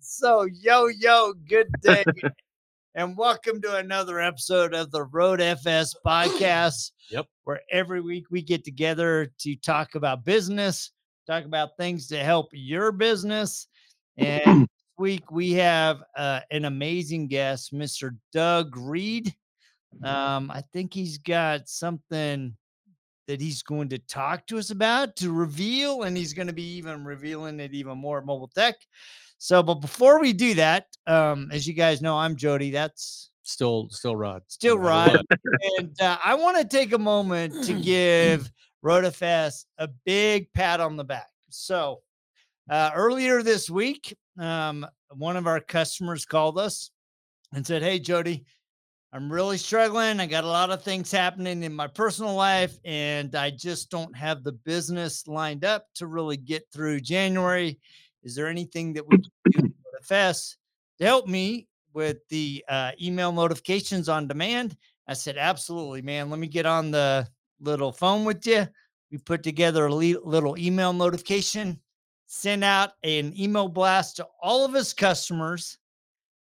So, yo, yo, good day. and welcome to another episode of the Road FS podcast. Yep. Where every week we get together to talk about business, talk about things to help your business. And this week we have uh, an amazing guest, Mr. Doug Reid. Um, I think he's got something that he's going to talk to us about to reveal, and he's going to be even revealing it even more at Mobile Tech. So, but before we do that, um, as you guys know, I'm Jody. That's Still, still Rod. still Rod. and uh, I want to take a moment to give RoadFS a big pat on the back. So, uh, earlier this week, um, one of our customers called us and said, Hey, Jody, I'm really struggling. I got a lot of things happening in my personal life, and I just don't have the business lined up to really get through January. Is there anything that we can do FS to help me with the uh, email notifications on demand? I said, Absolutely, man. Let me get on the little phone with you. We put together a le- little email notification, sent out an email blast to all of his customers.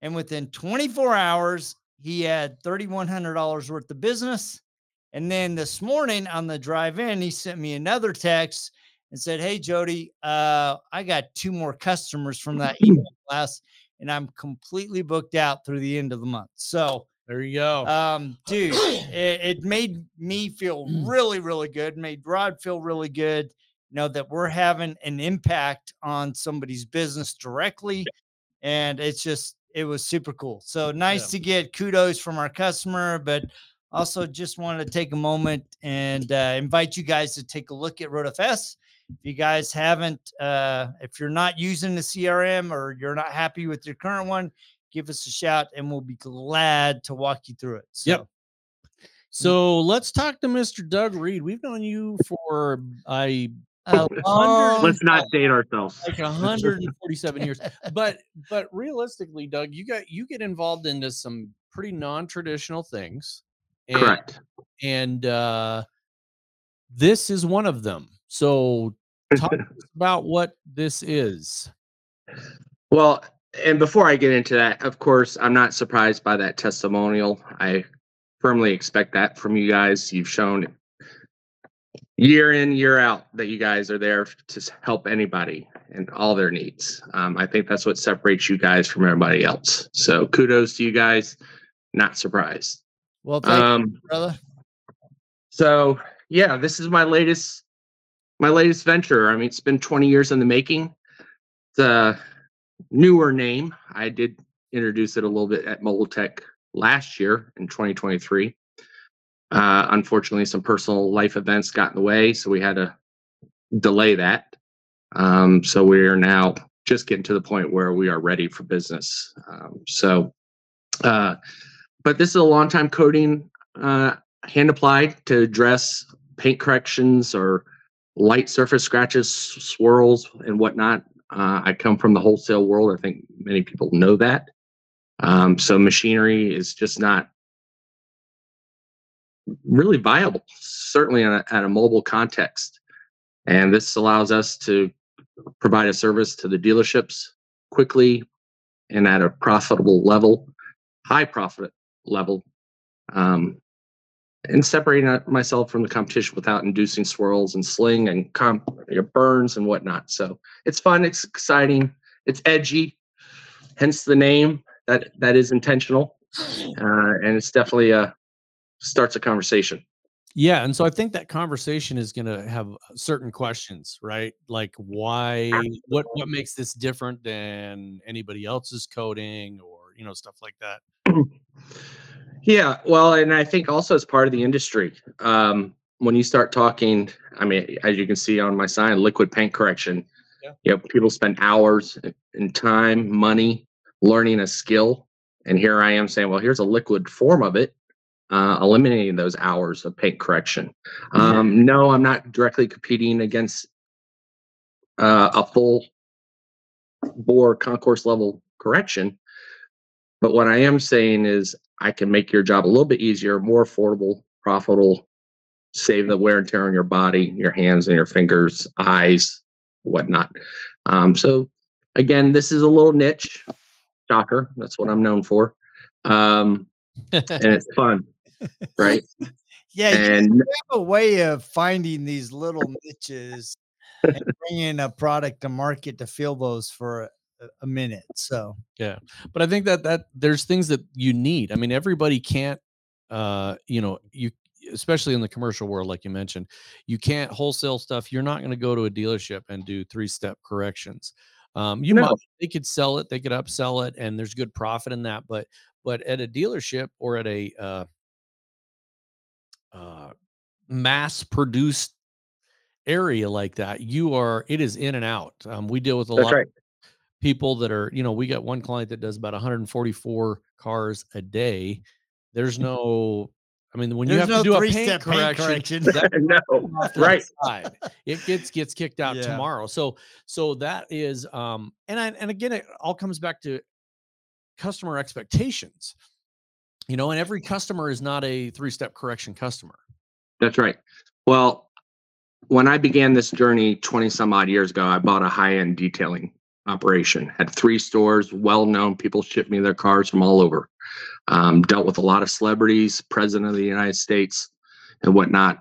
And within 24 hours, he had $3,100 worth of business. And then this morning on the drive in, he sent me another text and said, Hey, Jody, uh, I got two more customers from that email blast, and I'm completely booked out through the end of the month. So, There you go. um, dude, it, it made me feel really, really good. Made Rod feel really good. You know that we're having an impact on somebody's business directly, and it's just it was super cool. So nice Yeah. to get kudos from our customer, but also just wanted to take a moment and uh, invite you guys to take a look at RoadFS. If you guys haven't, uh, if you're not using the CRM or you're not happy with your current one, give us a shout and we'll be glad to walk you through it. So, Yep. so let's talk to Mr. Doug Reid. We've known you for I Let's not date ourselves. like 147 years. But but realistically, Doug, you got you get involved into some pretty non-traditional things. And, Correct. And uh this is one of them. So talk about what this is. well, and before I get into that, of course, I'm not surprised by that testimonial. I firmly expect that from you guys. You've shown year in, year out that you guys are there to help anybody and all their needs. Um, I think that's what separates you guys from everybody else. So kudos to you guys. Not surprised. well, thank you, Um, brother. So yeah, this is my latest my latest venture. I mean, it's been 20 years in the making. The newer name. I did introduce it a little bit at Mobile Tech last year in 2023. Uh, unfortunately, some personal life events got in the way, so we had to delay that. Um, so we are now just getting to the point where we are ready for business. Um, so, uh, but this is a long time coating uh, hand applied to address paint corrections or light surface scratches, swirls, and whatnot. Uh, I come from the wholesale world. I think many people know that. Um, so machinery is just not really viable, certainly in a, at a mobile context. And this allows us to provide a service to the dealerships quickly and at a profitable level, high profit level, um, and separating myself from the competition without inducing swirls and sling and com- you know, burns and whatnot. So it's fun, it's exciting, it's edgy, hence the name. That that is intentional, uh, and it's definitely a starts a conversation. Yeah, and so I think that conversation is going to have certain questions, right? Like why what what makes this different than anybody else's coating or, you know, stuff like that. Yeah, well, and I think also as part of the industry, um, when you start talking, I mean, as you can see on my sign, liquid paint correction. Yeah. You know, people spend hours in time, money, learning a skill, and here I am saying, well, here's a liquid form of it, uh, eliminating those hours of paint correction. Um, no, I'm not directly competing against uh, a full bore concours level correction. But what I am saying is I can make your job a little bit easier, more affordable, profitable, save the wear and tear on your body, your hands and your fingers, eyes, whatnot. Um, so again, this is a little niche. Shocker. That's what I'm known for. Um, and it's fun, right? Yeah, you And have a way of finding these little niches and bringing a product to market to fill those for a, minute. So yeah, but I think that that there's things that you need. I mean, everybody can't, uh, you know, you especially in the commercial world, like you mentioned, you can't wholesale stuff. You're not going to go to a dealership and do three step corrections. Um, you No. might they could sell it, they could upsell it, and there's good profit in that. But but at a dealership or at a uh, uh, mass produced area like that, you are it is in and out. Um, we deal with a that's lot right. People that are, you know, we got one client that does about 144 cars a day. There's no, I mean, when you have no to do a paint three-step paint correction, correction. no, off to the right. side. It gets gets kicked out Yeah. tomorrow. So so that is um and I and again it all comes back to customer expectations. You know, and every customer is not a three-step correction customer. That's right. Well, when I began this journey 20 some odd years ago, I bought a high end detailing operation, had three stores, well known. People shipped me their cars from all over. Um, dealt with a lot of celebrities, president of the United States, and whatnot.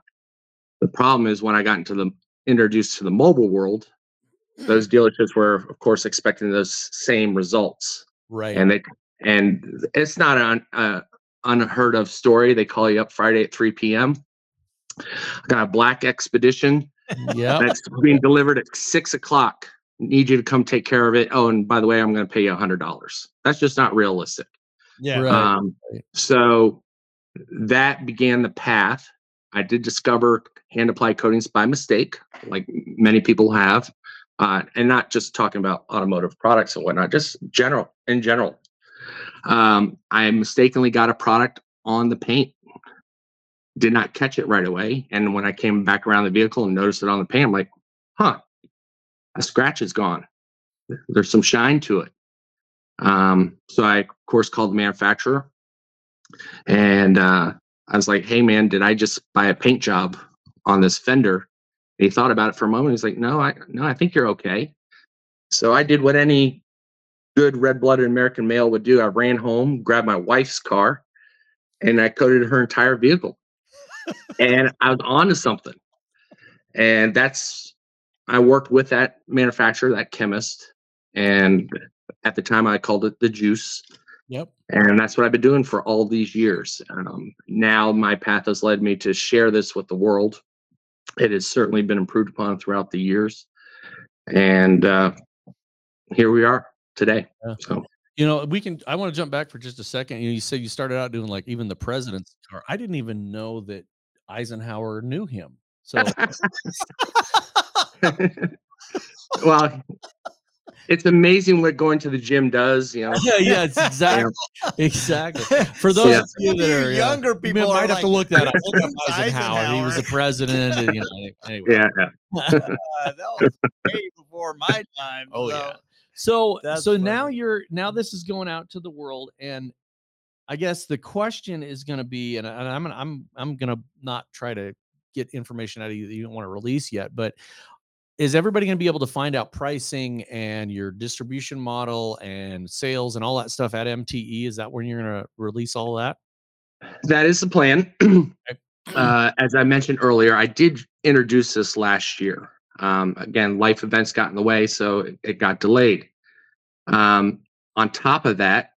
The problem is when I got into the introduced to the mobile world, those dealerships were, of course, expecting those same results Right. and they and it's not an uh, unheard of story. They call you up Friday at 3 p.m. I got a black expedition yeah. that's being delivered at six o'clock. Need you to come take care of it. Oh, and by the way, I'm going to pay you a hundred dollars. That's just not realistic. yeah. Right. Um, so that began the path. I did discover hand applied coatings by mistake, like many people have, uh, and not just talking about automotive products and whatnot, just general in general. Um, I mistakenly got a product on the paint, did not catch it right away, and when I came back around the vehicle and noticed it on the paint, I'm like, "Huh, a scratch is gone. There's some shine to it." Um, so I, of course, called the manufacturer and uh, I was like, "Hey, man, did I just buy a paint job on this fender?" And he thought about it for a moment. He's like, "No, I no, I think you're okay." So I did what any good red-blooded American male would do. I ran home, grabbed my wife's car, and I coated her entire vehicle. and I was on to something. And that's I worked with that manufacturer, that chemist, and at the time I called it the juice Yep. and that's what I've been doing for all these years. Um, now my path has led me to share this with the world. It has certainly been improved upon throughout the years, and uh, here we are today. Yeah. So You know, we can. I want to jump back for just a second. You, know, you said you started out doing like even the president's car. I didn't even know that Eisenhower knew him. So well, it's amazing what going to the gym does. You know, yeah, yeah, it's exactly, exactly. For those Yeah. of you that are yeah, younger you people, might are have to look that up. Look up "Who's Eisenhower. He was the president. And, you know, anyway. yeah, yeah. Uh, that was way before my time. Oh so- yeah. So That's so now you're now this is going out to the world, and I guess the question is going to be, and, I- and I'm I'm I'm gonna not try to get information out of you that you don't want to release yet, but is everybody going to be able to find out pricing and your distribution model and sales and all that stuff at MTE? Is that when you're going to release all that? That is the plan. uh, as I mentioned earlier, I did introduce this last year. Um, again, life events got in the way, so it, it got delayed. Um, on top of that,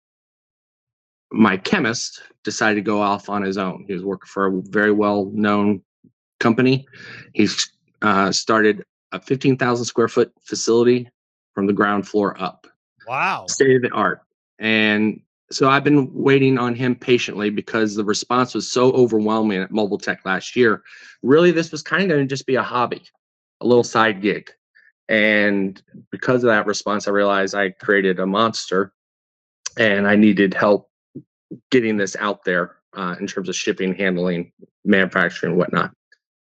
my chemist decided to go off on his own. He was working for a very well known company. He's uh, started a 15,000 square foot facility from the ground floor up Wow. state of the art. And so I've been waiting on him patiently because the response was so overwhelming at Mobile Tech last year. Really, this was kind of going to just be a hobby, a little side gig. And because of that response, I realized I created a monster and I needed help getting this out there uh, in terms of shipping, handling, manufacturing, whatnot.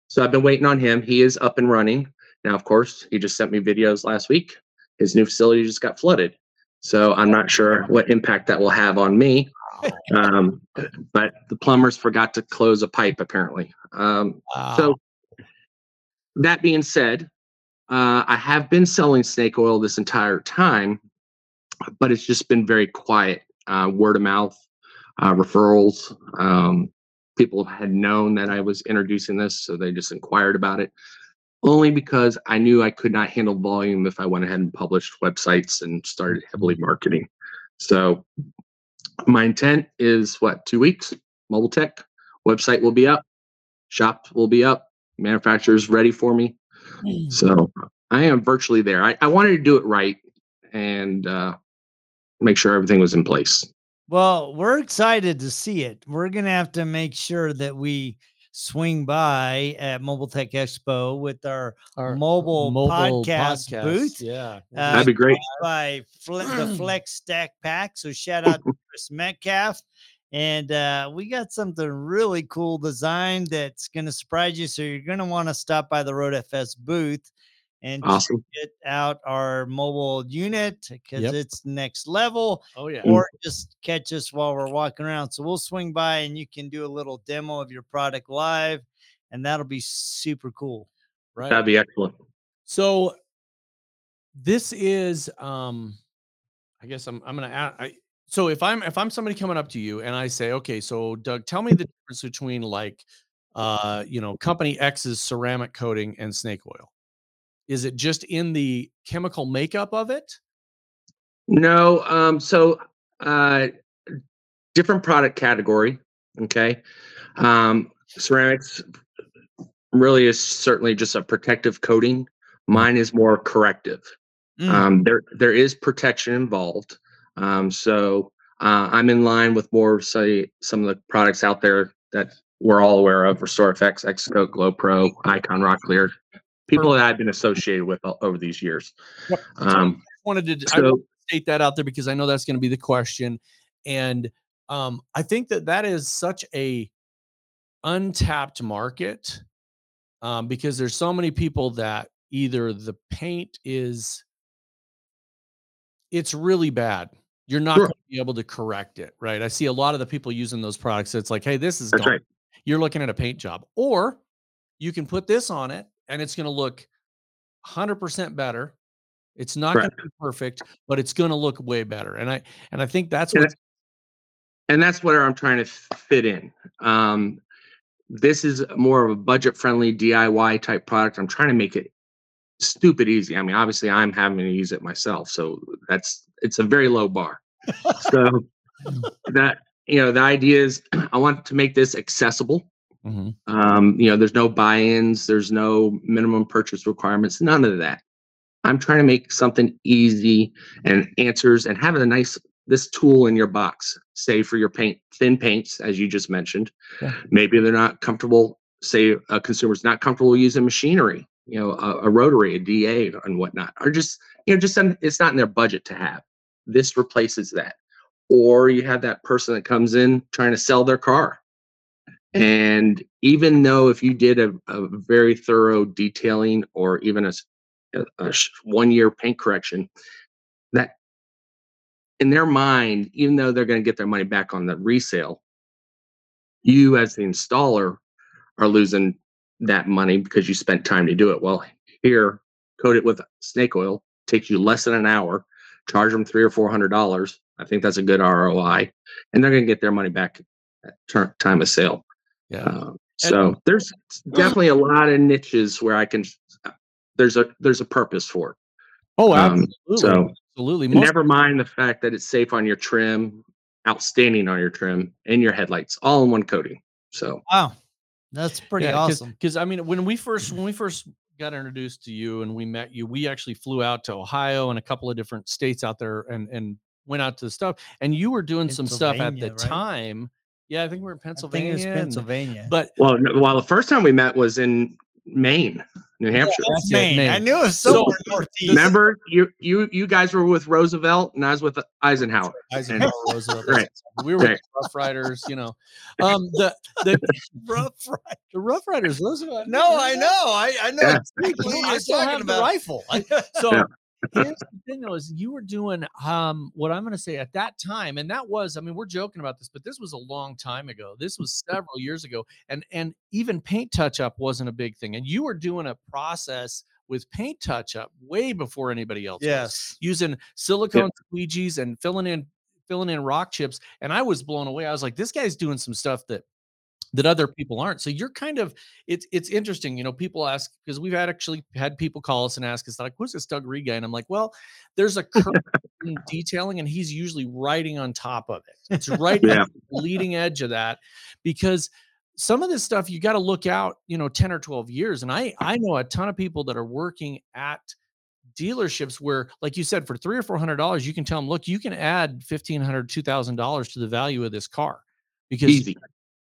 So I've been waiting on him. He is up and running. Now, of course, he just sent me videos last week. His new facility just got flooded. So I'm not sure what impact that will have on me. Um, but the plumbers forgot to close a pipe apparently. Um, Wow. so that being said, uh, I have been selling snake oil this entire time, but it's just been very quiet. Uh, word of mouth, uh, referrals. Um, people had known that I was introducing this, so they just inquired about it. Only because I knew I could not handle volume if I went ahead and published websites and started heavily marketing. So my intent is what two weeks? Mobile tech. Website will be up. Shop will be up. Manufacturers ready for me. So i am virtually there. I, I wanted to do it right and uh, make sure everything was in place. Well, we're excited to see it. We're gonna have to make sure that we swing by at Mobile Tech Expo with our Our mobile, podcast, booth. Yeah. Uh, that'd be great by Fle- the Flex Stack Pack. So shout out to Chris Metcalf. And uh, we got something really cool designed that's going to surprise you. So you're going to want to stop by the Road FS booth and check awesome it out our mobile unit because Yep. it's next level oh yeah. or just catch us while we're walking around. So we'll swing by and you can do a little demo of your product live and that'll be super cool. right. that'd be excellent So this is um I guess I'm I'm gonna ask I so if I'm if I'm somebody coming up to you and I say, okay, so Doug, tell me the difference between like uh you know company X's ceramic coating and snake oil. Is it just in the chemical makeup of it? No, um, so uh, different product category. Okay, um, ceramics really is certainly just a protective coating. Mine is more corrective. Mm. Um, there there is protection involved. Um, so uh, I'm in line with more say some of the products out there that we're all aware of: Restore FX, Xcoat, Glow Pro, Icon, Rock Clear. People that I've been associated with over these years. Yep. Um, wanted to I wanted to state that out there because I know that's going to be the question, and um, I think that that is such a untapped market um, because there's so many people that either the paint is it's really bad. You're not Sure. going to be able to correct it, right? I see a lot of the people using those products. It's like, hey, this is that's gone. right. You're looking at a paint job, or you can put this on it, and it's going to look 100% better. It's not going to be perfect, but it's going to look way better. And I and I think that's what and that's where I'm trying to fit in. Um, this is more of a budget friendly DIY type product. I'm trying to make it stupid easy. I mean, obviously, I'm having to use it myself, so that's it's a very low bar. so that you know, the idea is I want to make this accessible. Mhm. Um, you know, there's no buy-ins, there's no minimum purchase requirements, none of that. I'm trying to make something easy and answers and having a nice this tool in your box, say for your paint, thin paints, as you just mentioned. Yeah. Maybe they're not comfortable, say a consumer's not comfortable using machinery, you know, a, a rotary, a DA and whatnot, or just, you know, just un- it's not in their budget to have. This replaces that. Or you have that person that comes in trying to sell their car. Mm-hmm. And even though if you did a, a very thorough detailing or even a, sh- one year paint correction, that in their mind, even though they're going to get their money back on the resale, you as the installer are losing that money because you spent time to do it. Well, here, coat it with snake oil, takes you less than an hour, charge them three or four hundred dollars. I think that's a good ROI, and they're going to get their money back at time of sale. Yeah. Um, so there's definitely a lot of niches where I can. There's a there's a purpose for it. Oh, um, absolutely. so- absolutely. Most, Never mind the fact that it's safe on your trim, outstanding on your trim, and your headlights, all in one coating. So Wow. That's pretty awesome. Because I mean, when we first when we first got introduced to you and we met you, we actually flew out to Ohio and a couple of different states out there and and went out to the stuff. And you were doing some stuff at the right? time. Yeah, I think we are in I think Pennsylvania. it's Pennsylvania. But well, no- well, the first time we met was in Maine, New Hampshire. That's That's it, Maine. I knew it was So, somewhere northeast. Remember, you you you guys were with Roosevelt, and I was with Eisenhower. Eisenhower Roosevelt. Right. We were Right. Rough Riders, you know. Um, the the Rough Rider. the Rough Riders. Roosevelt. No, I know. I, I know Yeah. I you're still talking have the about. rifle. I- so Yeah. Here's the thing though is you were doing um what i'm going to say at that time and that was i mean we're joking about this but this was a long time ago this was several years ago and and even paint touch up wasn't a big thing and you were doing a process with paint touch up way before anybody else. was, Yes. using silicone squeegees and filling in filling in rock chips. And I was blown away. I was like, this guy's doing some stuff that that other people aren't. So you're kind of it's it's interesting. You know, people ask because we've had actually had people call us and ask us like, who's this Doug Reid guy? And I'm like, well, there's a detailing, and he's usually writing on top of it. It's right Yeah. at the leading edge of that because some of this stuff you got to look out, you know, 10 or 12 years. And I I know a ton of people that are working at dealerships where, like you said, for three or four hundred dollars, you can tell them, look, you can add fifteen hundred, two thousand dollars to the value of this car because Easy.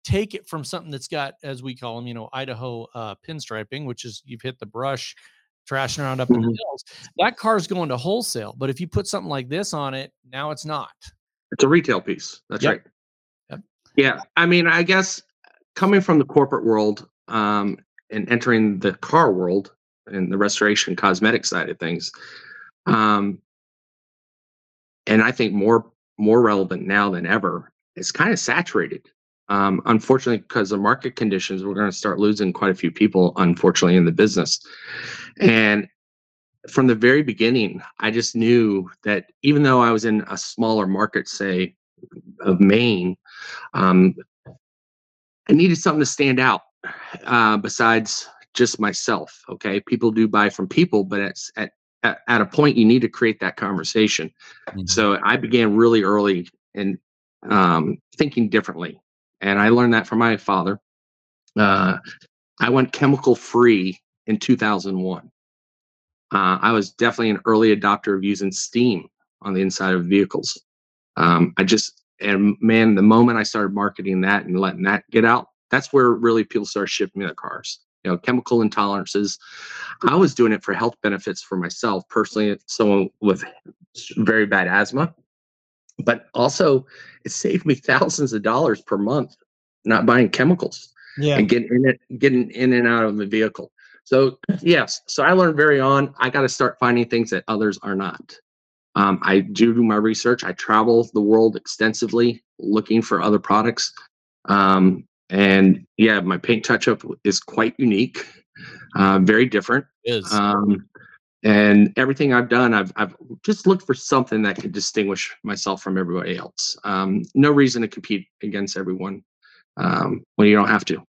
Take it from something that's got, as we call them, you know, Idaho uh, pinstriping, which is you've hit the brush, trashing around up in the Mhm. hills. That car's going to wholesale. But if you put something like this on it, now it's not. It's a retail piece. That's Yep. right. Yep. Yeah. I mean, I guess coming from the corporate world um, and entering the car world and the restoration cosmetic side of things, um, and I think more more relevant now than ever, it's kind of saturated. Um, unfortunately, because of market conditions, we're going to start losing quite a few people, unfortunately, in the business. And from the very beginning, I just knew that even though I was in a smaller market, say of Maine, um, I needed something to stand out uh, besides just myself. Okay, people do buy from people, but it's at at, at a point you need to create that conversation. So I began really early and um, thinking differently, and I learned that from my father. Uh, I went chemical free in 2001. Uh, I was definitely an early adopter of using steam on the inside of vehicles. Um, I just and man, the moment I started marketing that and letting that get out, that's where really people started shipping me their cars. You know, chemical intolerances. I was doing it for health benefits for myself personally. Someone with very bad asthma, but also it saved me thousands of dollars per month not buying chemicals Yeah. and getting in it, getting in and out of the vehicle. So yes, so I learned very on. I got to start finding things that others are not. Um, I do do my research. I travel the world extensively looking for other products. Um, and yeah, my paint touch up is quite unique, uh, very different. Is Um, and everything I've done, I've I've just looked for something that could distinguish myself from everybody else. Um, no reason to compete against everyone um, when you don't have to.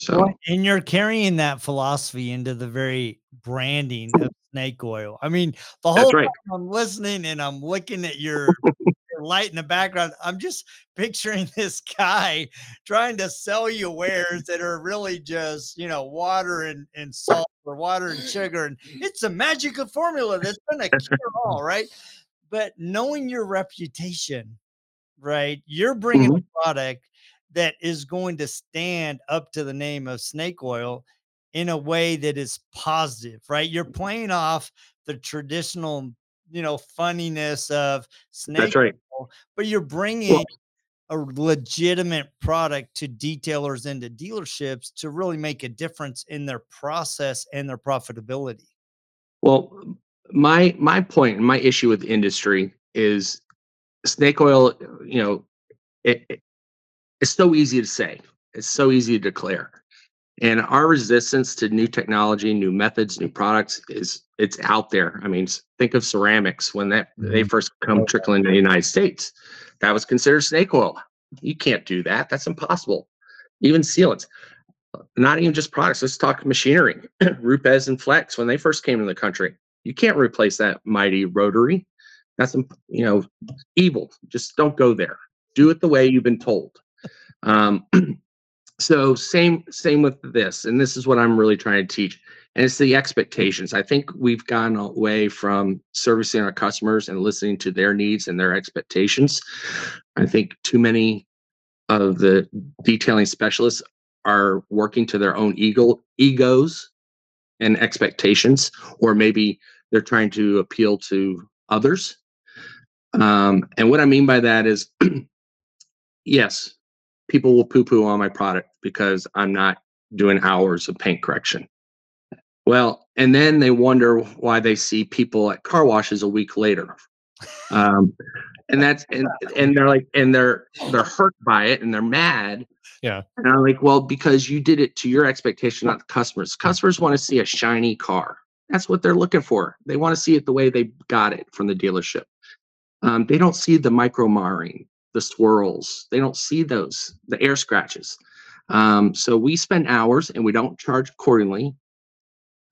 So and you're carrying that philosophy into the very branding of snake oil. I mean, the whole right. I'm listening and I'm looking at your, your light in the background. I'm just picturing this guy trying to sell you wares that are really just, you know, water and, and salt or water and sugar. And it's a magical formula that's going to cure all, right? But knowing your reputation, right? You're bringing mm-hmm. a product that is going to stand up to the name of snake oil in a way that is positive, right? You're playing off the traditional, you know, funniness of snake, That's right. oil, but you're bringing a legitimate product to detailers and to dealerships to really make a difference in their process and their profitability. Well, my my point and my issue with industry is snake oil. You know, it, it- it's so easy to say. It's so easy to declare, and our resistance to new technology, new methods, new products is it's out there. I mean, think of ceramics when that they mm-hmm. first come trickling to the United States. That was considered snake oil. You can't do that. That's impossible. Even sealants not even just products. Let's talk machinery. Rupes and Flex when they first came to the country. You can't replace that mighty rotary. That's imp- you know evil. Just don't go there. Do it the way you've been told. Um, so same same with this, and this is what I'm really trying to teach. And it's the expectations. I think we've gone away from servicing our customers and listening to their needs and their expectations. I think too many of the detailing specialists are working to their own ego egos and expectations or maybe they're trying to appeal to others um, and what i mean by that is yes people will poo-poo on my product because i'm not doing hours of paint correction well and then they wonder why they see people at car washes a week later um, and that's and, and they're like and they're they're hurt by it and they're mad Yeah. and I'm like, well, because you did it to your expectation, not the customers. Customers want to see a shiny car. That's what they're looking for. They want to see it the way they got it from the dealership. Um, they don't see the micro marring, the swirls. They don't see those, the air scratches. Um, so we spend hours and we don't charge accordingly.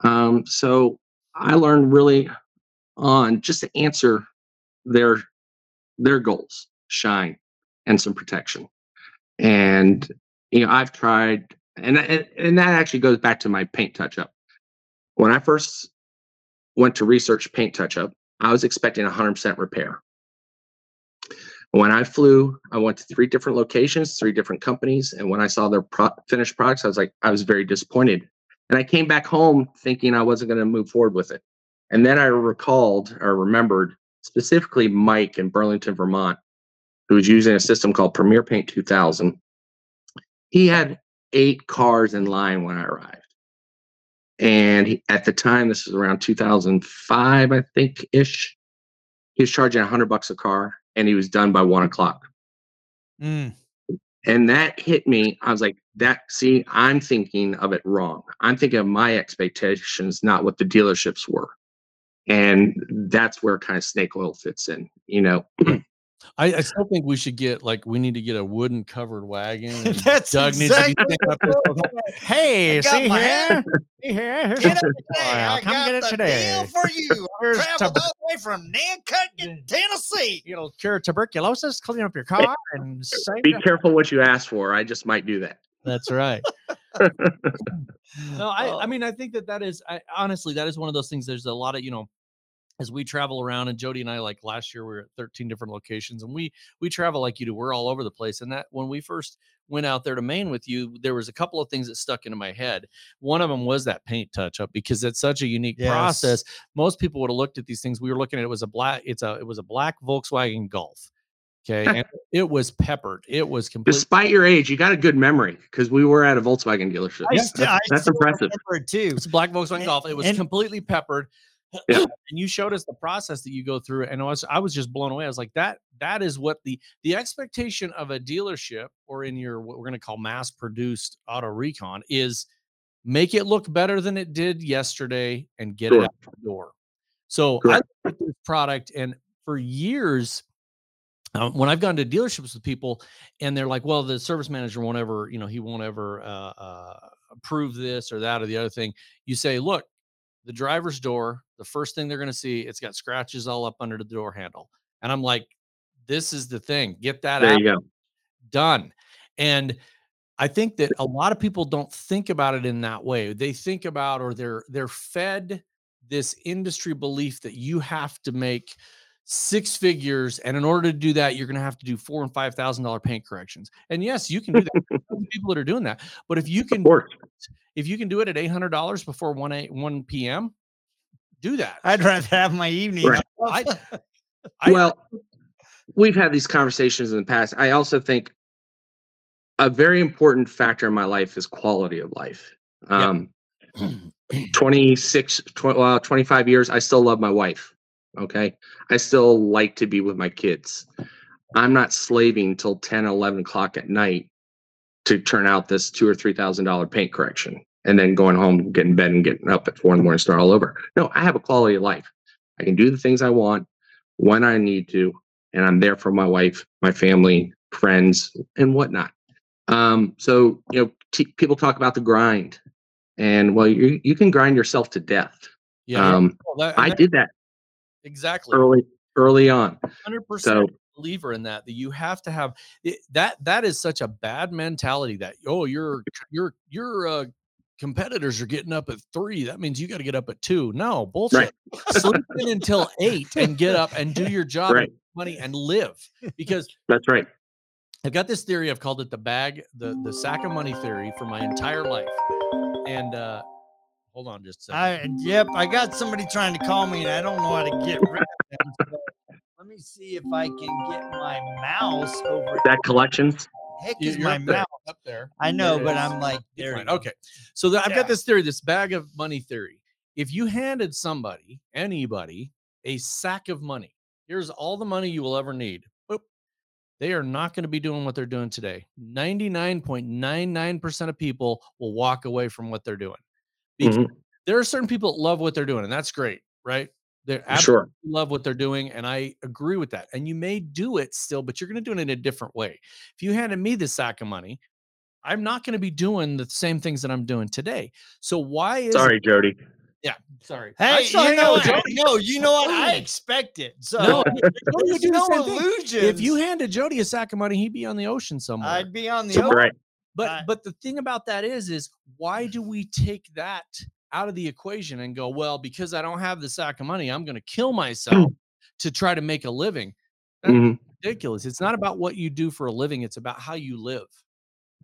Um, so I learned really on just to answer their their goals, shine and some protection. And you know, I've tried, and and, that actually goes back to my paint touch up. When I first went to research paint touch up, I was expecting 100% repair. When I flew, I went to three different locations, three different companies, and when I saw their pro- finished products, I was like, I was very disappointed. And I came back home thinking I wasn't going to move forward with it. And then I recalled or remembered specifically Mike in Burlington, Vermont, who was using a system called Premier Paint 2000. He had eight cars in line when I arrived. And he, at the time, this was around 2005, I think ish. He was charging 100 bucks a car and he was done by one o'clock. Mm. And that hit me. I was like, that, see, I'm thinking of it wrong. I'm thinking of my expectations, not what the dealerships were. And that's where kind of snake oil fits in, you know. Hmm. I, I still think we should get like we need to get a wooden covered wagon. and That's Doug needs to be exactly up there. Hey, see here, see here. Get it today. I come got get it the today. deal for you. I Here's traveled to- all the way from Nantucket, mm. Tennessee. It'll cure tuberculosis, clean up your car, and save Be you- careful what you ask for. I just might do that. That's right. No, I. I mean, I think that that is, I, honestly, that is one of those things. There's a lot of, you know, as we travel around and Jody and I, like last year, we were at 13 different locations and we, we travel like you do. We're all over the place. And that when we first went out there to Maine with you, there was a couple of things that stuck into my head. One of them was that paint touch up because it's such a unique process. Most people would have looked at these things. We were looking at it was a black, it's a, it was a black Volkswagen Golf. Okay. and it was peppered. It was completely. Despite your age, you got a good memory because we were at a Volkswagen dealership. I Yeah, still, I that's, that's impressive. too. It's a black Volkswagen And- Golf. It was and- completely peppered. Yeah. and you showed us the process that you go through, and I was I was just blown away. I was like, that that is what the the expectation of a dealership or in your what we're going to call mass produced auto recon is make it look better than it did yesterday and get Sure. it out the door. So I Correct. look at this product, and for years, um, when I've gone to dealerships with people, and they're like, "Well, the service manager won't ever, you know, he won't ever uh, uh, approve this or that or the other thing." You say, "Look, the driver's door, the first thing they're going to see, it's got scratches all up under the door handle," and I'm like, "This is the thing. Get that There out." you go. done. And I think that a lot of people don't think about it in that way. They think about or they're they're fed this industry belief that you have to make six figures, and in order to do that, you're going to have to do four and five thousand dollar paint corrections. And yes, you can do that. There's tons of people that are doing that. But if you can, if you can do it at eight hundred dollars before one eight one p.m., do that. I'd rather have my evening. Right. I- I- well, we've had these conversations in the past. I also think a very important factor in my life is quality of life. Yeah. Um, 26, 20, well, 25 years, I still love my wife. Okay. I still like to be with my kids. I'm not slaving till 10, 11 o'clock at night to turn out this two or three thousand dollar paint correction and then going home, getting in bed and getting up at four in the morning, start all over. No, I have a quality of life. I can do the things I want when I need to, and I'm there for my wife, my family, friends, and whatnot. Um, so you know, t- people talk about the grind, and well, you you can grind yourself to death. yeah, Um, well, that- I did that exactly. early early on. hundred So percent believer in that that you have to have it, that that is such a bad mentality that oh you're you're you're uh competitors are getting up at three that means you got to get up at two no bullshit sleep in until eight and get up and do your job Right. and money and live because that's right. i've got this theory i've called it the bag the the sack of money theory for my entire life and uh hold on just a second. I yep, I got somebody trying to call me and I don't know how to get rid of them. so let me see if I can get my mouse over. That collections. Heck You- is you're my up there, mouse. up there I There know, it but is. I'm like It's there. fine. you go. Okay. So the, I've Yeah. got this theory, this bag of money theory. If you handed somebody, anybody, a sack of money, here's all the money you will ever need. Boop. They are not going to be doing what they're doing today. 99.99% of people will walk away from what they're doing. Because Mhm. there are certain people that love what they're doing, and that's great, right? They absolutely Sure. love what they're doing, and I agree with that. And you may do it still, but you're going to do it in a different way. If you handed me this sack of money, I'm not going to be doing the same things that I'm doing today. So why is Sorry, Jody. Yeah, sorry. Hey, I still you know out what? Jody. No, you know what? I expect it. So No, Jody would there's do the no same thing. illusions. If you handed Jody a sack of money, he'd be on the ocean somewhere. I'd be on the ocean. Right. But I- but the thing about that is is why do we take that out of the equation and go, well, because I don't have the sack of money, I'm going to kill myself to try to make a living. That's Mhm. ridiculous. It's not about what you do for a living, it's about how you live.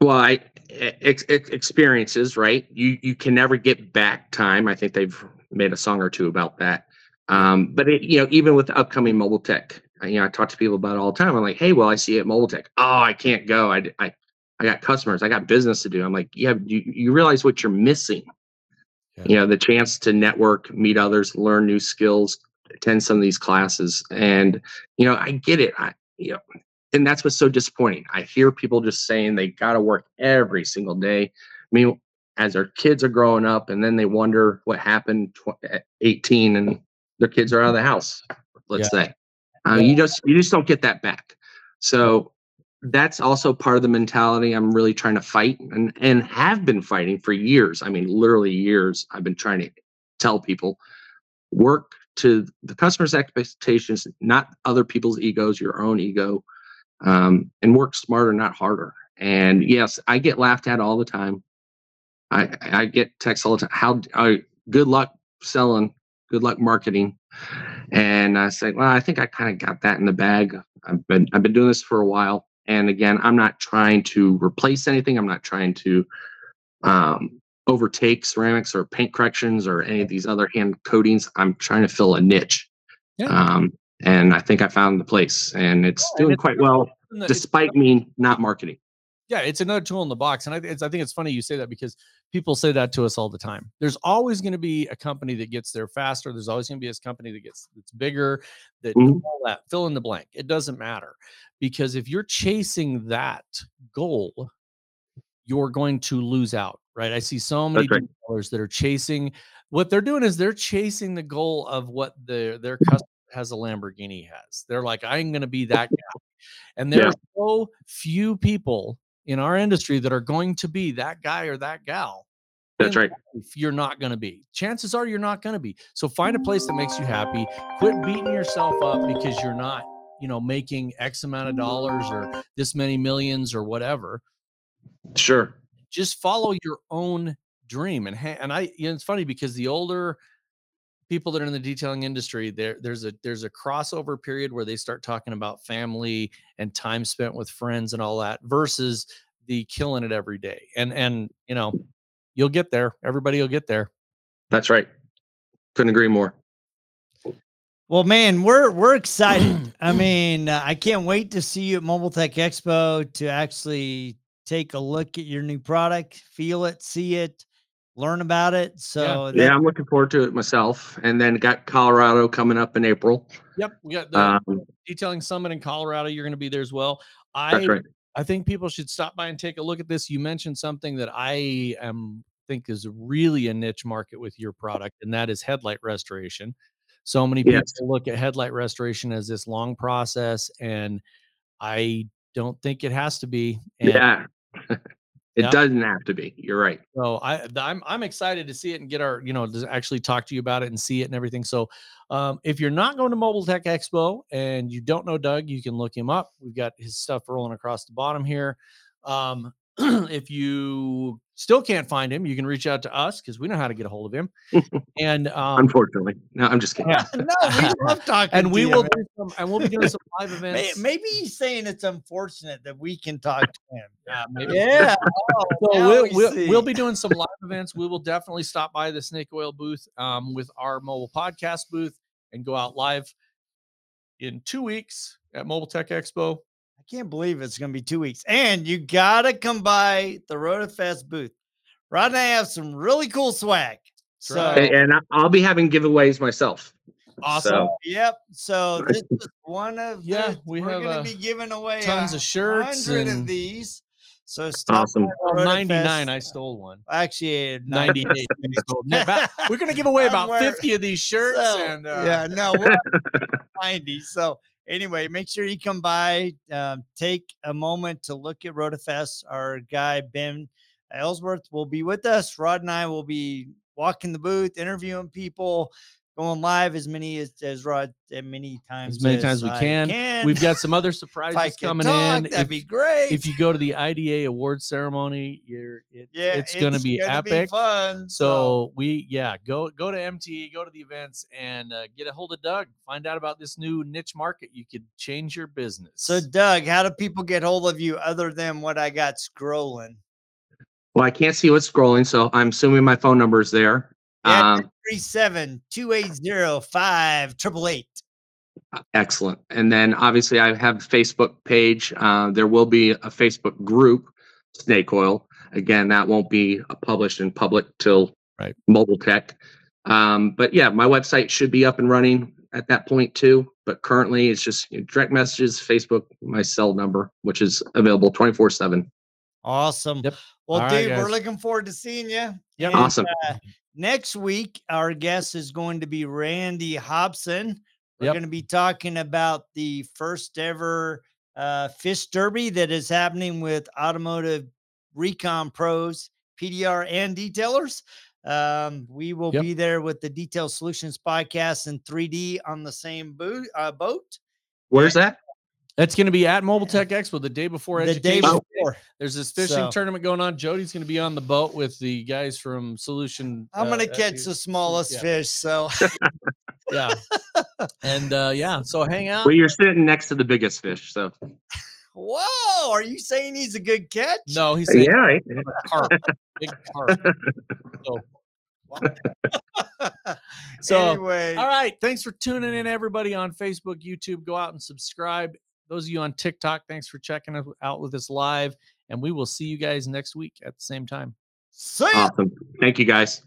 Well, I ex, ex, experiences, right? You you can never get back time. I think they've made a song or two about that. Um, but it, you know, even with the upcoming mobile tech, I- you know, I talk to people about it all the time. I'm like, hey, well, I see it at mobile tech. Oh, I can't go. I, I I got customers. I got business to do. I'm like, yeah, you, you realize what you're missing. Yeah. You know, the chance to network, meet others, learn new skills, attend some of these classes, and you know, I get it. I, you know, and that's what's so disappointing. I hear people just saying they got to work every single day. I mean, as their kids are growing up, and then they wonder what happened tw- at 18, and their kids are out of the house. Let's say, uh, Yeah. you just you just don't get that back. So that's also part of the mentality I'm really trying to fight, and and have been fighting for years. I mean, literally years. I've been trying to tell people work to the customer's expectations, not other people's egos, your own ego um, and work smarter, not harder. And yes, I get laughed at all the time. I I get texts all the time. How uh, good luck selling, good luck marketing. And I say, well, I think I kind of got that in the bag. I've been I've been doing this for a while. And again, I'm not trying to replace anything. I'm not trying to um, overtake ceramics or paint corrections or any of these other hand coatings. I'm trying to fill a niche. Yeah. Um, and I think I found the place, and it's and doing it's quite well And despite me not marketing. Yeah, it's another tool in the box. And I, it's, I think it's funny you say that because people say that to us all the time. There's always going to be a company that gets there faster. There's always going to be a company that gets that's bigger, that Mhm. all that fill in the blank. It doesn't matter because if you're chasing that goal, you're going to lose out, right? I see so many right. retailers that are chasing. What they're doing is they're chasing the goal of what their their customer has a Lamborghini has. They're like, I'm going to be that guy, and there Yeah. are so few people in our industry that are going to be that guy or that gal. That's right. life, You're not going to be. Chances are you're not going to be. So find a place that makes you happy. Quit beating yourself up because you're not, you know, making X amount of dollars or this many millions or whatever. Sure. Just follow your own dream. And ha- and I, you know, it's funny because the older people that are in the detailing industry, there there's a there's a crossover period where they start talking about family and time spent with friends and all that versus the killing it every day. And and you know, you'll get there. Everybody will get there. That's right. Couldn't agree more. Well, man, we're we're excited. I mean, uh, I can't wait to see you at Mobile Tech Expo to actually take a look at your new product, feel it, see it, learn about it. So Yeah, that- I'm looking forward to it myself. And then got Colorado coming up in April. Yep, we got the Um, detailing summit in Colorado. You're going to be there as well. I that's right. I think people should stop by and take a look at this. You mentioned something that I am think is really a niche market with your product, and that is headlight restoration. So many people Yes. look at headlight restoration as this long process, and I don't think it has to be. And Yeah. it Yeah. doesn't have to be. You're right. So I, I'm I'm excited to see it and get our you know to actually talk to you about it and see it and everything. So um, if you're not going to Mobile Tech Expo and you don't know Doug, you can look him up. We've got his stuff rolling across the bottom here. Um, if you still can't find him, you can reach out to us because we know how to get a hold of him. And um, Unfortunately. No, I'm just kidding. yeah. no, we love talking. and to we you, will man. do some and we'll be doing some live events. Maybe he's saying it's unfortunate that we can talk to him. Yeah, maybe. Yeah. oh, So we'll, we we'll, we'll be doing some live events. We will definitely stop by the Snake Oil booth um, with our mobile podcast booth and go out live in two weeks at Mobile Tech Expo. I can't believe it's going to be two weeks. And you got to come by the RoadFS booth. Rod and I have some really cool swag. So, and I- I'll be having giveaways myself. Awesome. So, yep. So, this is one of Yeah, the, we we're going uh, to be giving away tons of shirts hundred and- of these. So stop Awesome. Well, 99, Fest. I stole one. Actually, 98. I stole- Yeah, about- We're gonna give away about 50 of these shirts. So, and uh, yeah, no, we're at 90. So anyway, make sure you come by. Um, take a moment to look at RoadFS. Our guy Ben Ellsworth will be with us. Rod and I will be walking the booth, interviewing people, going live as many as, as Rod as many times as many times we I can. We've got some other If I surprises coming talk, in. That'd If, be great. if you go to the IDA award ceremony, you're it, yeah, it's, gonna be gonna epic. fun. So we yeah go go to MT, go to the events, and uh, get a hold of Doug. Find out about this new niche market. You could change your business. So, Doug, how do people get hold of you other than what I got scrolling? Well, I can't see what's scrolling, so I'm assuming my phone number is there. Yeah, Um, 37 280 5888. excellent. And then obviously I have a Facebook page. Uh, there will be a Facebook group, Snake Oil. Again, that won't be uh, published in public till Right. mobile tech. Um, but yeah, my website should be up and running at that point too. But currently it's just you know, direct messages, Facebook, my cell number, which is available 24 seven. Awesome. Yep. Well, Dave, dude, we're looking forward to seeing you. Yep. Awesome. Next week, our guest is going to be Randy Hobson. We're Yep. going to be talking about the first ever uh, fish derby that is happening with automotive recon pros, PDR, and detailers. Um, we will Yep. be there with the Detail Solutions podcast and 3D on the same boot, uh, boat Where's that? That's going to be at Mobile Tech Expo the day before the day before. There's this fishing So- tournament going on. Jody's going to be on the boat with the guys from Solution. I'm uh, going to uh, catch the smallest yeah. fish. So Yeah. and uh, yeah, so hang out. Well, you're sitting next to the biggest fish. So Whoa, are you saying he's a good catch? No, he's saying yeah, I- carp, big carp. So, So, anyway, all right. Thanks for tuning in, everybody on Facebook, YouTube. Go out and subscribe. Those of you on TikTok, thanks for checking out with us live. And we will see you guys next week at the same time. see ya. awesome. Thank you guys.